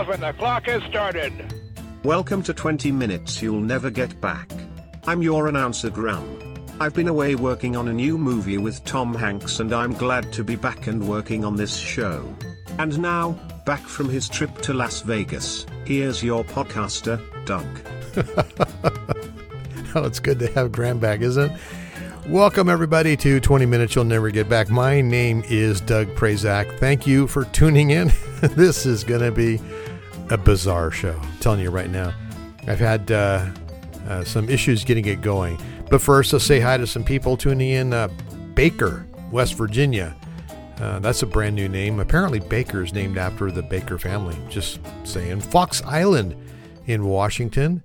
off and the clock has started. Welcome to 20 Minutes You'll Never Get Back. I'm your announcer Graham. I've been away working on a new movie with Tom Hanks and I'm glad to be back and working on this show. And now, back from his trip to Las Vegas, here's your podcaster, Doug. oh, it's good to have Graham back, isn't it? Welcome, everybody, to 20 Minutes You'll Never Get Back. My name is Doug Prazak. Thank you for tuning in. this is going to be a bizarre show. I'm telling you right now. I've had uh, uh, some issues getting it going. But first, let's say hi to some people tuning in. Uh, Baker, West Virginia. Uh, that's a brand new name. Apparently, Baker is named after the Baker family. Just saying. Fox Island in Washington.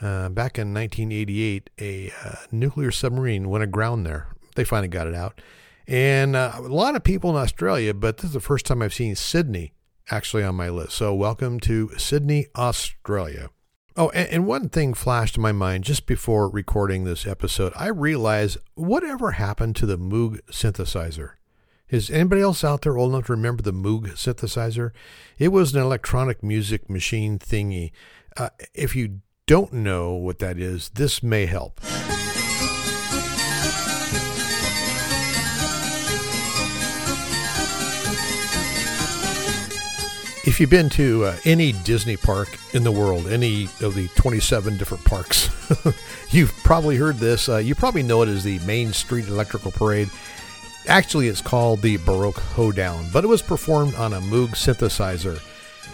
Uh, back in 1988, a uh, nuclear submarine went aground there. They finally got it out. And a lot of people in Australia, but this is the first time I've seen Sydney actually on my list. So, welcome to Sydney, Australia. Oh, and, and one thing flashed in my mind just before recording this episode. I realized whatever happened to the Moog synthesizer? Is anybody else out there old enough to remember the Moog synthesizer? It was an electronic music machine thingy. Uh, if you don't know what that is, this may help. If you've been to uh, any Disney park in the world, any of the 27 different parks, you've probably heard this. Uh, you probably know it as the Main Street Electrical Parade. Actually, it's called the Baroque Hoedown, but it was performed on a Moog synthesizer.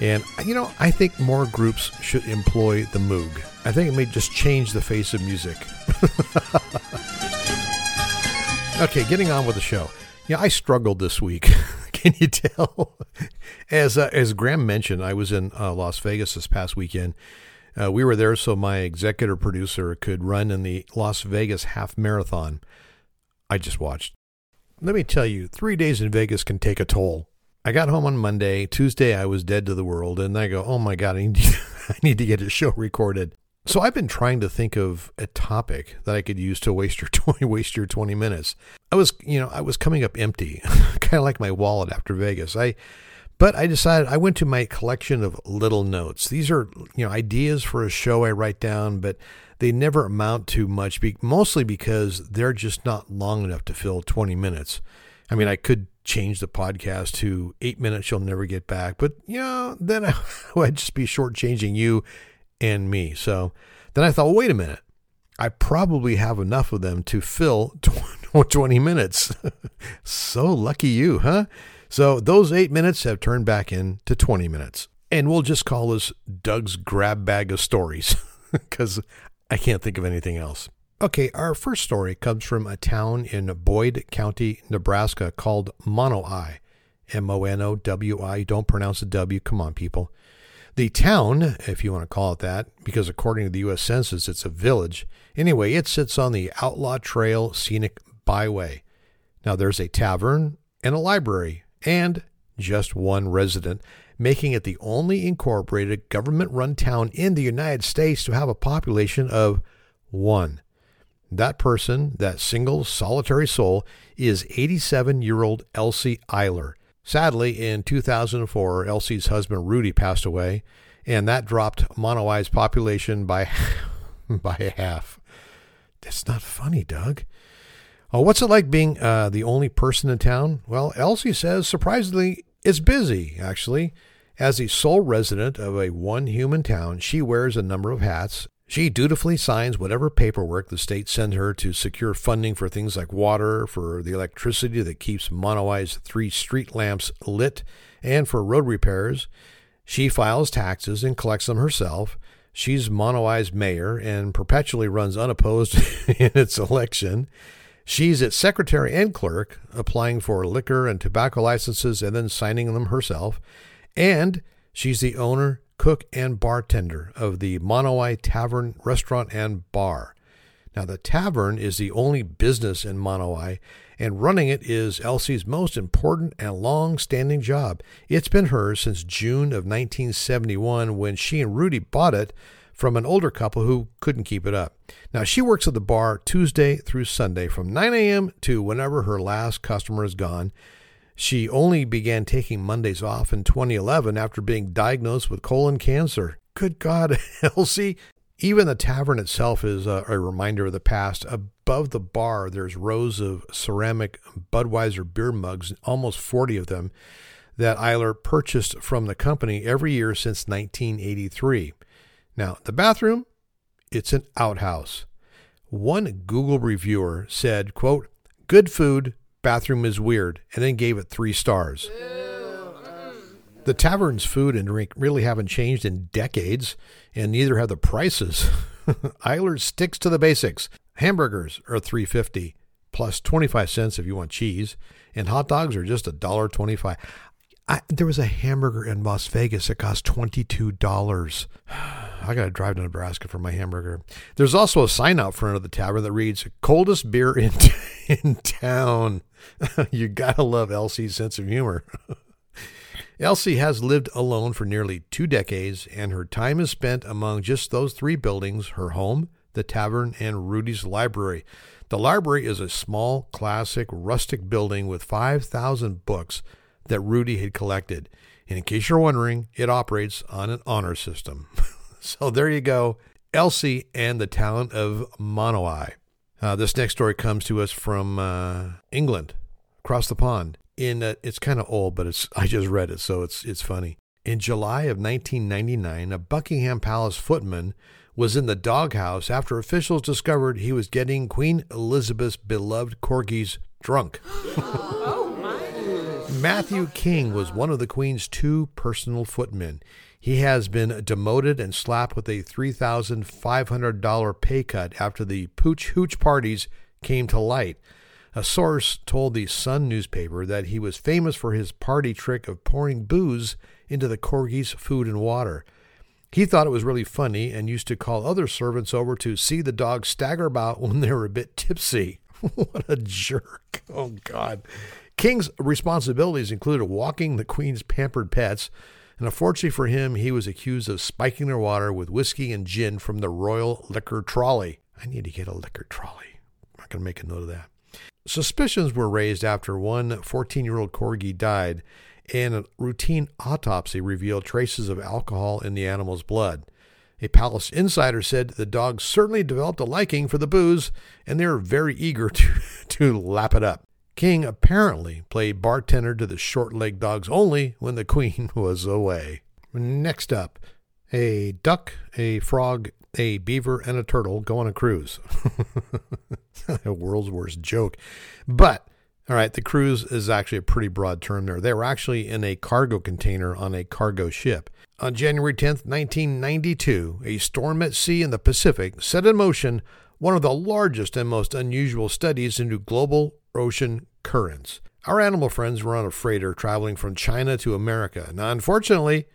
And, you know, I think more groups should employ the Moog. I think it may just change the face of music. okay, getting on with the show. Yeah, I struggled this week. Can you tell? As uh, as Graham mentioned, I was in uh, Las Vegas this past weekend. Uh, we were there so my executive producer could run in the Las Vegas half marathon. I just watched. Let me tell you, three days in Vegas can take a toll. I got home on Monday. Tuesday, I was dead to the world. And I go, oh my God, I need, to, I need to get a show recorded. So I've been trying to think of a topic that I could use to waste your 20, waste your 20 minutes. I was, you know, I was coming up empty, kind of like my wallet after Vegas. I, but I decided I went to my collection of little notes. These are, you know, ideas for a show I write down, but they never amount to much, mostly because they're just not long enough to fill 20 minutes. I mean, I could change the podcast to eight minutes you'll never get back, but you know, then I would just be shortchanging you and me. So then I thought, well, wait a minute. I probably have enough of them to fill 20 minutes. so lucky you, huh? So those eight minutes have turned back into 20 minutes. And we'll just call this Doug's grab bag of stories because I can't think of anything else. Okay, our first story comes from a town in Boyd County, Nebraska called Monowi. M O N O W I. Don't pronounce the W. Come on, people. The town, if you want to call it that, because according to the U.S. Census, it's a village. Anyway, it sits on the Outlaw Trail Scenic Byway. Now, there's a tavern and a library and just one resident, making it the only incorporated government run town in the United States to have a population of one. That person, that single solitary soul, is 87 year old Elsie Eiler. Sadly, in 2004, Elsie's husband Rudy passed away, and that dropped Monowi's population by, by half. That's not funny, Doug. Oh, what's it like being uh, the only person in town? Well, Elsie says surprisingly, it's busy, actually. As the sole resident of a one human town, she wears a number of hats she dutifully signs whatever paperwork the state sends her to secure funding for things like water, for the electricity that keeps Monowi's three street lamps lit, and for road repairs. She files taxes and collects them herself. She's Monowi's mayor and perpetually runs unopposed in its election. She's its secretary and clerk, applying for liquor and tobacco licenses and then signing them herself. And she's the owner cook and bartender of the Monowi Tavern Restaurant and Bar. Now, the tavern is the only business in Monowi, and running it is Elsie's most important and long standing job. It's been hers since June of 1971 when she and Rudy bought it from an older couple who couldn't keep it up. Now, she works at the bar Tuesday through Sunday from 9 a.m. to whenever her last customer is gone. She only began taking Mondays off in 2011 after being diagnosed with colon cancer. Good God, Elsie. Even the tavern itself is a, a, reminder of the past. Above the bar, there's rows of ceramic Budweiser beer mugs, almost 40 of them, that Eiler purchased from the company every year since 1983. Now, the bathroom, it's an outhouse. One Google reviewer said, quote, good food, bathroom is weird, and then gave it three stars. The tavern's food and drink really haven't changed in decades, and neither have the prices. Eiler sticks to the basics. Hamburgers are 350 plus 25 cents if you want cheese, and hot dogs are just $1.25. I, there was a hamburger in Las Vegas that cost $22. I got to drive to Nebraska for my hamburger. There's also a sign out front of the tavern that reads "Coldest beer in in town." you gotta love Elsie's sense of humor. Elsie has lived alone for nearly two decades, and her time is spent among just those three buildings her home, the tavern, and Rudy's library. The library is a small, classic, rustic building with 5,000 books that Rudy had collected. And in case you're wondering, it operates on an honor system. so there you go Elsie and the talent of Mono-Eye. Uh, this next story comes to us from uh, England, across the pond. In uh, it's kind of old, but it's I just read it, so it's it's funny. In July of 1999, a Buckingham Palace footman was in the doghouse after officials discovered he was getting Queen Elizabeth's beloved corgis drunk. Matthew King was one of the Queen's two personal footmen. He has been demoted and slapped with a $3,500 pay cut after the pooch hooch parties came to light. A source told the Sun newspaper that he was famous for his party trick of pouring booze into the corgis' food and water. He thought it was really funny and used to call other servants over to see the dogs stagger about when they were a bit tipsy. what a jerk. Oh, God. King's responsibilities included walking the Queen's pampered pets, and unfortunately for him, he was accused of spiking their water with whiskey and gin from the royal liquor trolley. I need to get a liquor trolley. I'm not going to make a note of that. Suspicions were raised after one 14 year old corgi died, and a routine autopsy revealed traces of alcohol in the animal's blood. A palace insider said the dog certainly developed a liking for the booze, and they were very eager to, to lap it up. King apparently played bartender to the short legged dogs only when the queen was away. Next up, a duck, a frog, a beaver, and a turtle go on a cruise. a world's worst joke. But, all right, the cruise is actually a pretty broad term there. They were actually in a cargo container on a cargo ship. On January 10th, 1992, a storm at sea in the Pacific set in motion one of the largest and most unusual studies into global ocean currents. Our animal friends were on a freighter traveling from China to America. Now, unfortunately,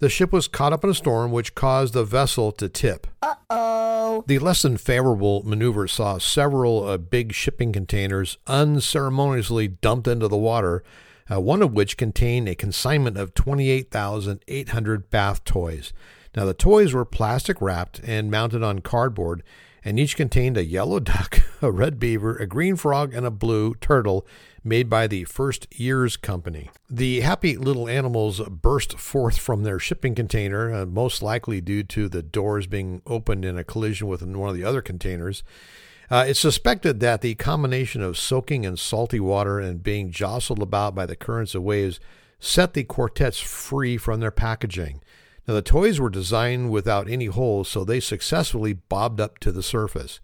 the ship was caught up in a storm which caused the vessel to tip. Uh oh. The less than favorable maneuver saw several uh, big shipping containers unceremoniously dumped into the water, uh, one of which contained a consignment of 28,800 bath toys. Now, the toys were plastic wrapped and mounted on cardboard and each contained a yellow duck, a red beaver, a green frog, and a blue turtle made by the First Years Company. The happy little animals burst forth from their shipping container, uh, most likely due to the doors being opened in a collision with one of the other containers. Uh, it's suspected that the combination of soaking in salty water and being jostled about by the currents of waves set the quartets free from their packaging. Now, the toys were designed without any holes, so they successfully bobbed up to the surface.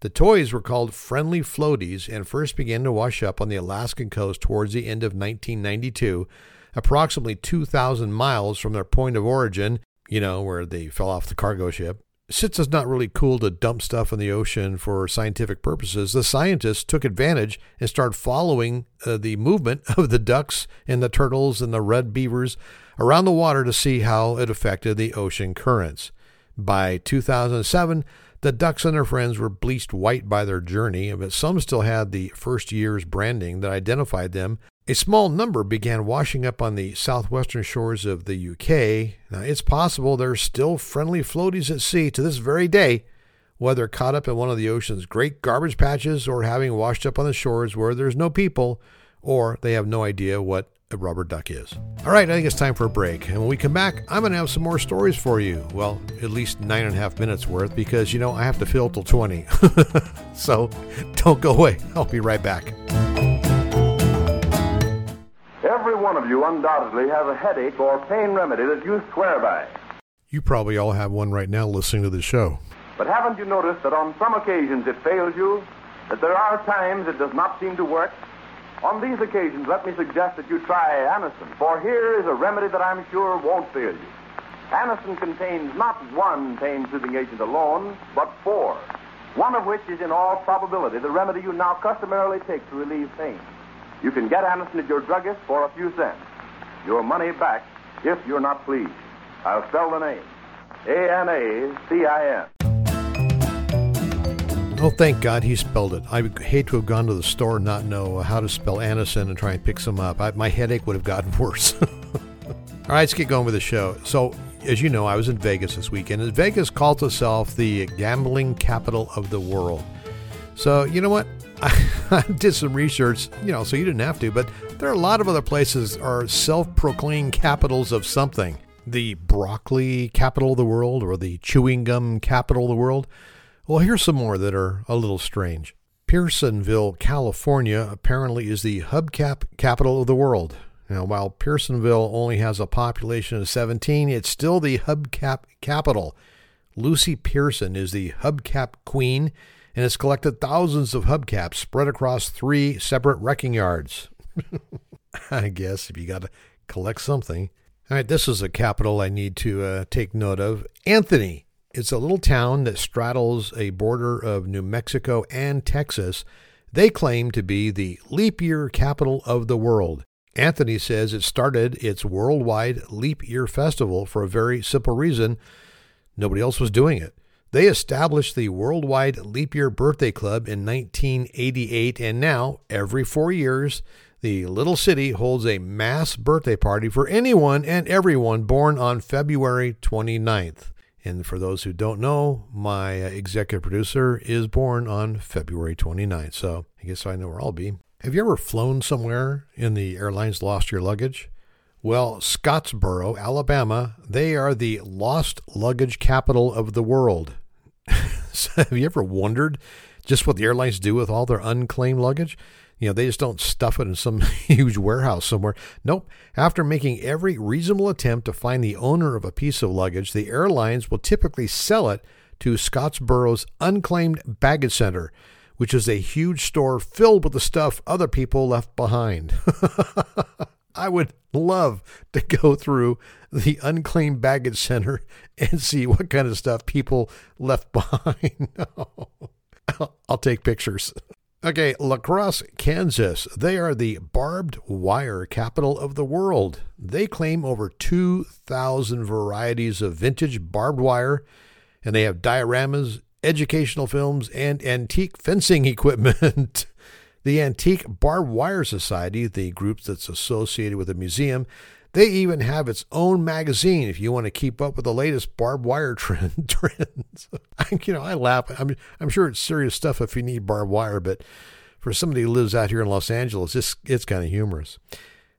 The toys were called friendly floaties and first began to wash up on the Alaskan coast towards the end of 1992, approximately 2,000 miles from their point of origin, you know, where they fell off the cargo ship. Since it's not really cool to dump stuff in the ocean for scientific purposes, the scientists took advantage and started following uh, the movement of the ducks and the turtles and the red beavers around the water to see how it affected the ocean currents. By 2007, the ducks and their friends were bleached white by their journey, but some still had the first year's branding that identified them. A small number began washing up on the southwestern shores of the UK. Now, it's possible there's still friendly floaties at sea to this very day, whether caught up in one of the ocean's great garbage patches or having washed up on the shores where there's no people or they have no idea what rubber duck is. All right, I think it's time for a break. And when we come back, I'm going to have some more stories for you. Well, at least nine and a half minutes worth because, you know, I have to fill till 20. so don't go away. I'll be right back. Every one of you undoubtedly has a headache or pain remedy that you swear by. You probably all have one right now listening to the show. But haven't you noticed that on some occasions it fails you? That there are times it does not seem to work? On these occasions, let me suggest that you try Anacin, for here is a remedy that I'm sure won't fail you. Anacin contains not one pain-soothing agent alone, but four, one of which is in all probability the remedy you now customarily take to relieve pain. You can get Anacin at your druggist for a few cents. Your money back if you're not pleased. I'll spell the name. A-N-A-C-I-N. Oh, thank God he spelled it. I would hate to have gone to the store and not know how to spell Anacin and try and pick some up. I, my headache would have gotten worse. All right, let's get going with the show. So, as you know, I was in Vegas this weekend, and Vegas called itself the gambling capital of the world. So, you know what? I did some research, you know, so you didn't have to, but there are a lot of other places are self-proclaimed capitals of something. The broccoli capital of the world or the chewing gum capital of the world. Well, here's some more that are a little strange. Pearsonville, California, apparently is the hubcap capital of the world. Now, while Pearsonville only has a population of 17, it's still the hubcap capital. Lucy Pearson is the hubcap queen and has collected thousands of hubcaps spread across three separate wrecking yards. I guess if you got to collect something. All right, this is a capital I need to uh, take note of. Anthony it's a little town that straddles a border of New Mexico and Texas. They claim to be the leap year capital of the world. Anthony says it started its worldwide leap year festival for a very simple reason nobody else was doing it. They established the Worldwide Leap Year Birthday Club in 1988, and now, every four years, the little city holds a mass birthday party for anyone and everyone born on February 29th. And for those who don't know, my uh, executive producer is born on February 29th. So I guess I know where I'll be. Have you ever flown somewhere and the airlines lost your luggage? Well, Scottsboro, Alabama, they are the lost luggage capital of the world. so have you ever wondered just what the airlines do with all their unclaimed luggage? You know, they just don't stuff it in some huge warehouse somewhere. Nope. After making every reasonable attempt to find the owner of a piece of luggage, the airlines will typically sell it to Scottsboro's Unclaimed Baggage Center, which is a huge store filled with the stuff other people left behind. I would love to go through the unclaimed baggage center and see what kind of stuff people left behind. I'll take pictures. Okay, La Crosse, Kansas. They are the barbed wire capital of the world. They claim over 2,000 varieties of vintage barbed wire, and they have dioramas, educational films, and antique fencing equipment. the Antique Barbed Wire Society, the group that's associated with the museum, they even have its own magazine if you want to keep up with the latest barbed wire trend, trends. you know, I laugh. I'm, I'm sure it's serious stuff if you need barbed wire, but for somebody who lives out here in Los Angeles, it's, it's kind of humorous.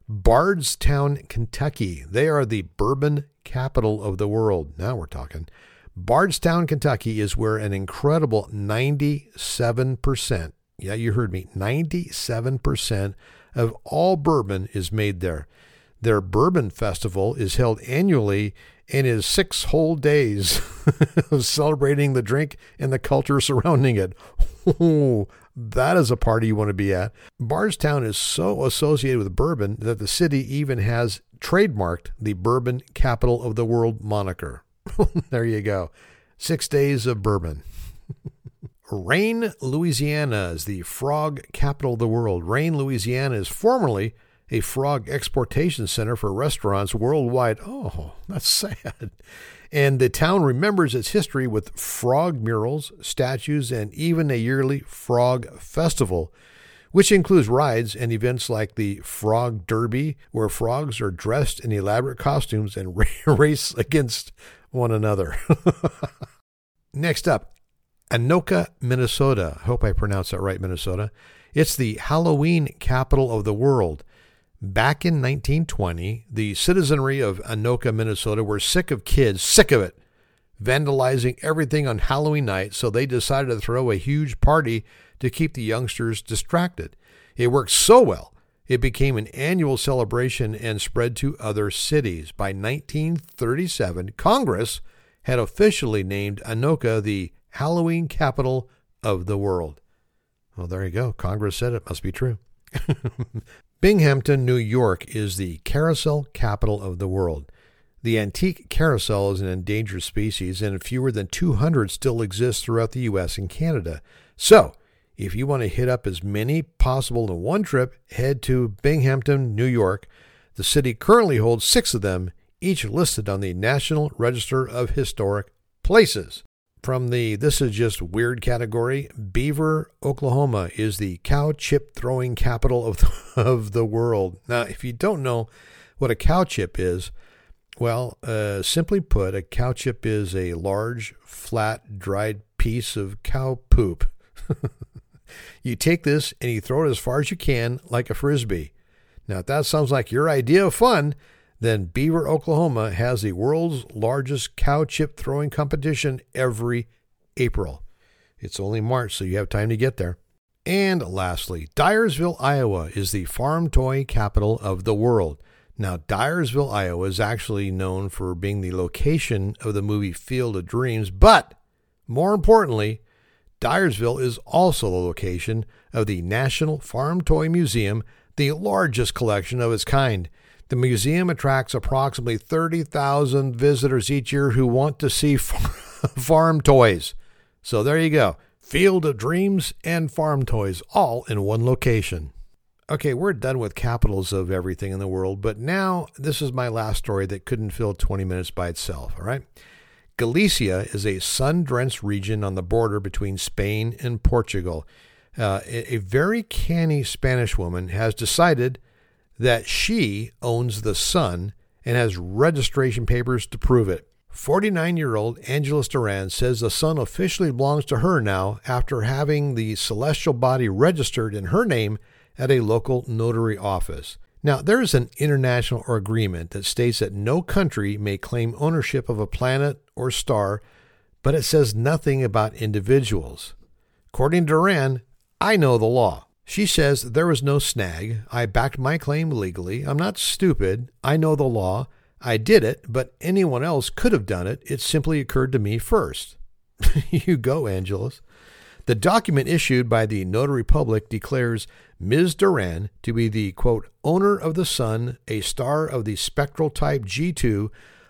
Bardstown, Kentucky. They are the bourbon capital of the world. Now we're talking. Bardstown, Kentucky is where an incredible 97%, yeah, you heard me, 97% of all bourbon is made there. Their Bourbon Festival is held annually and is six whole days of celebrating the drink and the culture surrounding it. Oh, that is a party you want to be at. Bardstown is so associated with bourbon that the city even has trademarked the Bourbon Capital of the World moniker. there you go. Six days of bourbon. Rayne, Louisiana is the frog capital of the world. Rayne, Louisiana is formerly a frog exportation center for restaurants worldwide. Oh, that's sad. And the town remembers its history with frog murals, statues, and even a yearly frog festival, which includes rides and events like the Frog Derby, where frogs are dressed in elaborate costumes and race against one another. Next up, Anoka, Minnesota. I hope I pronounced that right, Minnesota. It's the Halloween capital of the world. Back in 1920, the citizenry of Anoka, Minnesota were sick of kids, sick of it, vandalizing everything on Halloween night, so they decided to throw a huge party to keep the youngsters distracted. It worked so well, it became an annual celebration and spread to other cities. By 1937, Congress had officially named Anoka the Halloween capital of the world. Well, there you go. Congress said it must be true. Binghamton, New York is the carousel capital of the world. The antique carousel is an endangered species, and fewer than 200 still exist throughout the U.S. and Canada. So, if you want to hit up as many possible in one trip, head to Binghamton, New York. The city currently holds six of them, each listed on the National Register of Historic Places. From the This is Just Weird category, Beaver, Oklahoma is the cow chip throwing capital of the, of the world. Now, if you don't know what a cow chip is, well, uh, simply put, a cow chip is a large, flat, dried piece of cow poop. you take this and you throw it as far as you can, like a frisbee. Now, if that sounds like your idea of fun, then Beaver, Oklahoma has the world's largest cow chip throwing competition every April. It's only March, so you have time to get there. And lastly, Dyersville, Iowa is the farm toy capital of the world. Now, Dyersville, Iowa is actually known for being the location of the movie Field of Dreams, but more importantly, Dyersville is also the location of the National Farm Toy Museum, the largest collection of its kind. The museum attracts approximately 30,000 visitors each year who want to see farm toys. So there you go. Field of Dreams and farm toys all in one location. Okay, we're done with capitals of everything in the world, but now this is my last story that couldn't fill 20 minutes by itself, all right? Galicia is a sun drenched region on the border between Spain and Portugal. Uh, a, a very canny Spanish woman has decided that she owns the sun and has registration papers to prove it. 49 year old Angeles Duran says the sun officially belongs to her now after having the celestial body registered in her name at a local notary office. Now, there is an international agreement that states that no country may claim ownership of a planet or star, but it says nothing about individuals. According to Duran, I know the law. She says there was no snag. I backed my claim legally. I'm not stupid. I know the law. I did it, but anyone else could have done it. It simply occurred to me first. you go, Angeles. The document issued by the notary public declares Ms. Duran to be the quote owner of the sun, a star of the spectral type G2,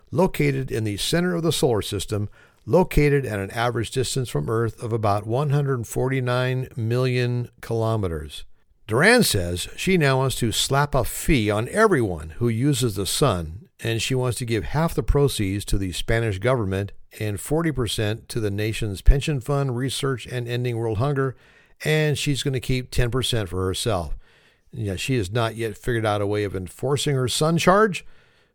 located in the center of the solar system, located at an average distance from Earth of about 149 million kilometers. Duran says she now wants to slap a fee on everyone who uses the sun, and she wants to give half the proceeds to the Spanish government and 40% to the nation's pension fund, research, and ending world hunger, and she's going to keep 10% for herself. Yeah, she has not yet figured out a way of enforcing her sun charge,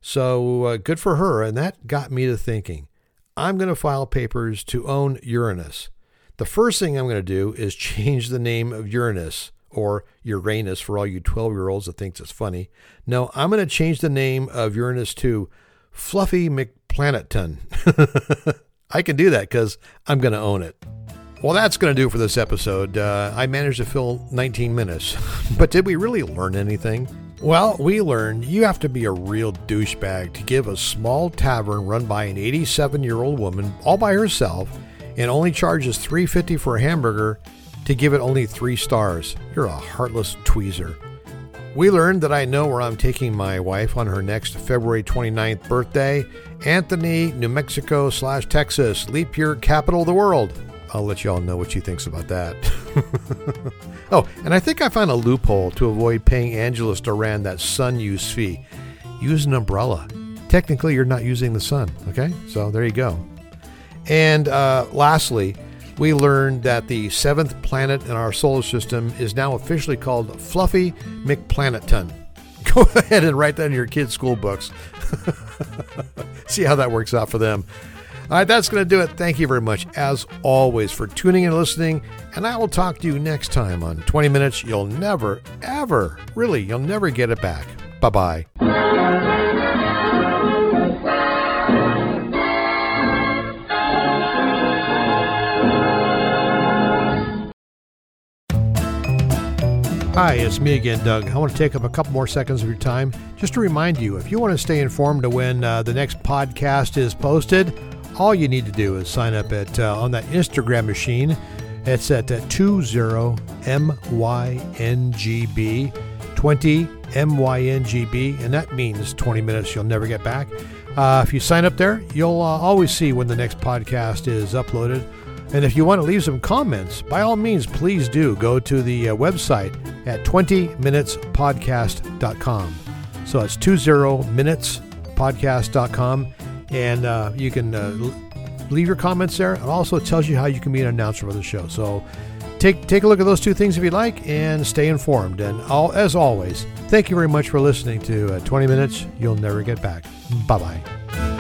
so uh, good for her, and that got me to thinking. I'm going to file papers to own Uranus. The first thing I'm going to do is change the name of Uranus or Uranus for all you 12 year olds that thinks it's funny. No, I'm going to change the name of Uranus to Fluffy McPlanetton. I can do that because I'm going to own it. Well, that's going to do for this episode. Uh, I managed to fill 19 minutes, but did we really learn anything? Well, we learned you have to be a real douchebag to give a small tavern run by an 87 year old woman all by herself and only charges 350 for a hamburger to give it only three stars. You're a heartless tweezer. We learned that I know where I'm taking my wife on her next February 29th birthday, Anthony, New Mexico slash Texas, leap year capital of the world. I'll let you all know what she thinks about that. oh, and I think I found a loophole to avoid paying Angeles Duran that sun use fee. Use an umbrella. Technically, you're not using the sun, okay? So there you go. And uh, lastly, we learned that the seventh planet in our solar system is now officially called Fluffy McPlaneton. Go ahead and write that in your kids' school books. See how that works out for them. All right, that's going to do it. Thank you very much, as always, for tuning in and listening. And I will talk to you next time on 20 Minutes. You'll never, ever, really, you'll never get it back. Bye bye. Hi, it's me again, Doug. I want to take up a couple more seconds of your time just to remind you if you want to stay informed of when uh, the next podcast is posted, all you need to do is sign up at uh, on that Instagram machine. It's at uh, 20MYNGB, 20 MYNGB, and that means 20 minutes you'll never get back. Uh, if you sign up there, you'll uh, always see when the next podcast is uploaded. And if you want to leave some comments, by all means, please do go to the uh, website at 20minutespodcast.com. So it's 20minutespodcast.com. And uh, you can uh, leave your comments there. It also tells you how you can be an announcer for the show. So take, take a look at those two things if you'd like and stay informed. And all, as always, thank you very much for listening to uh, 20 Minutes You'll Never Get Back. Bye bye.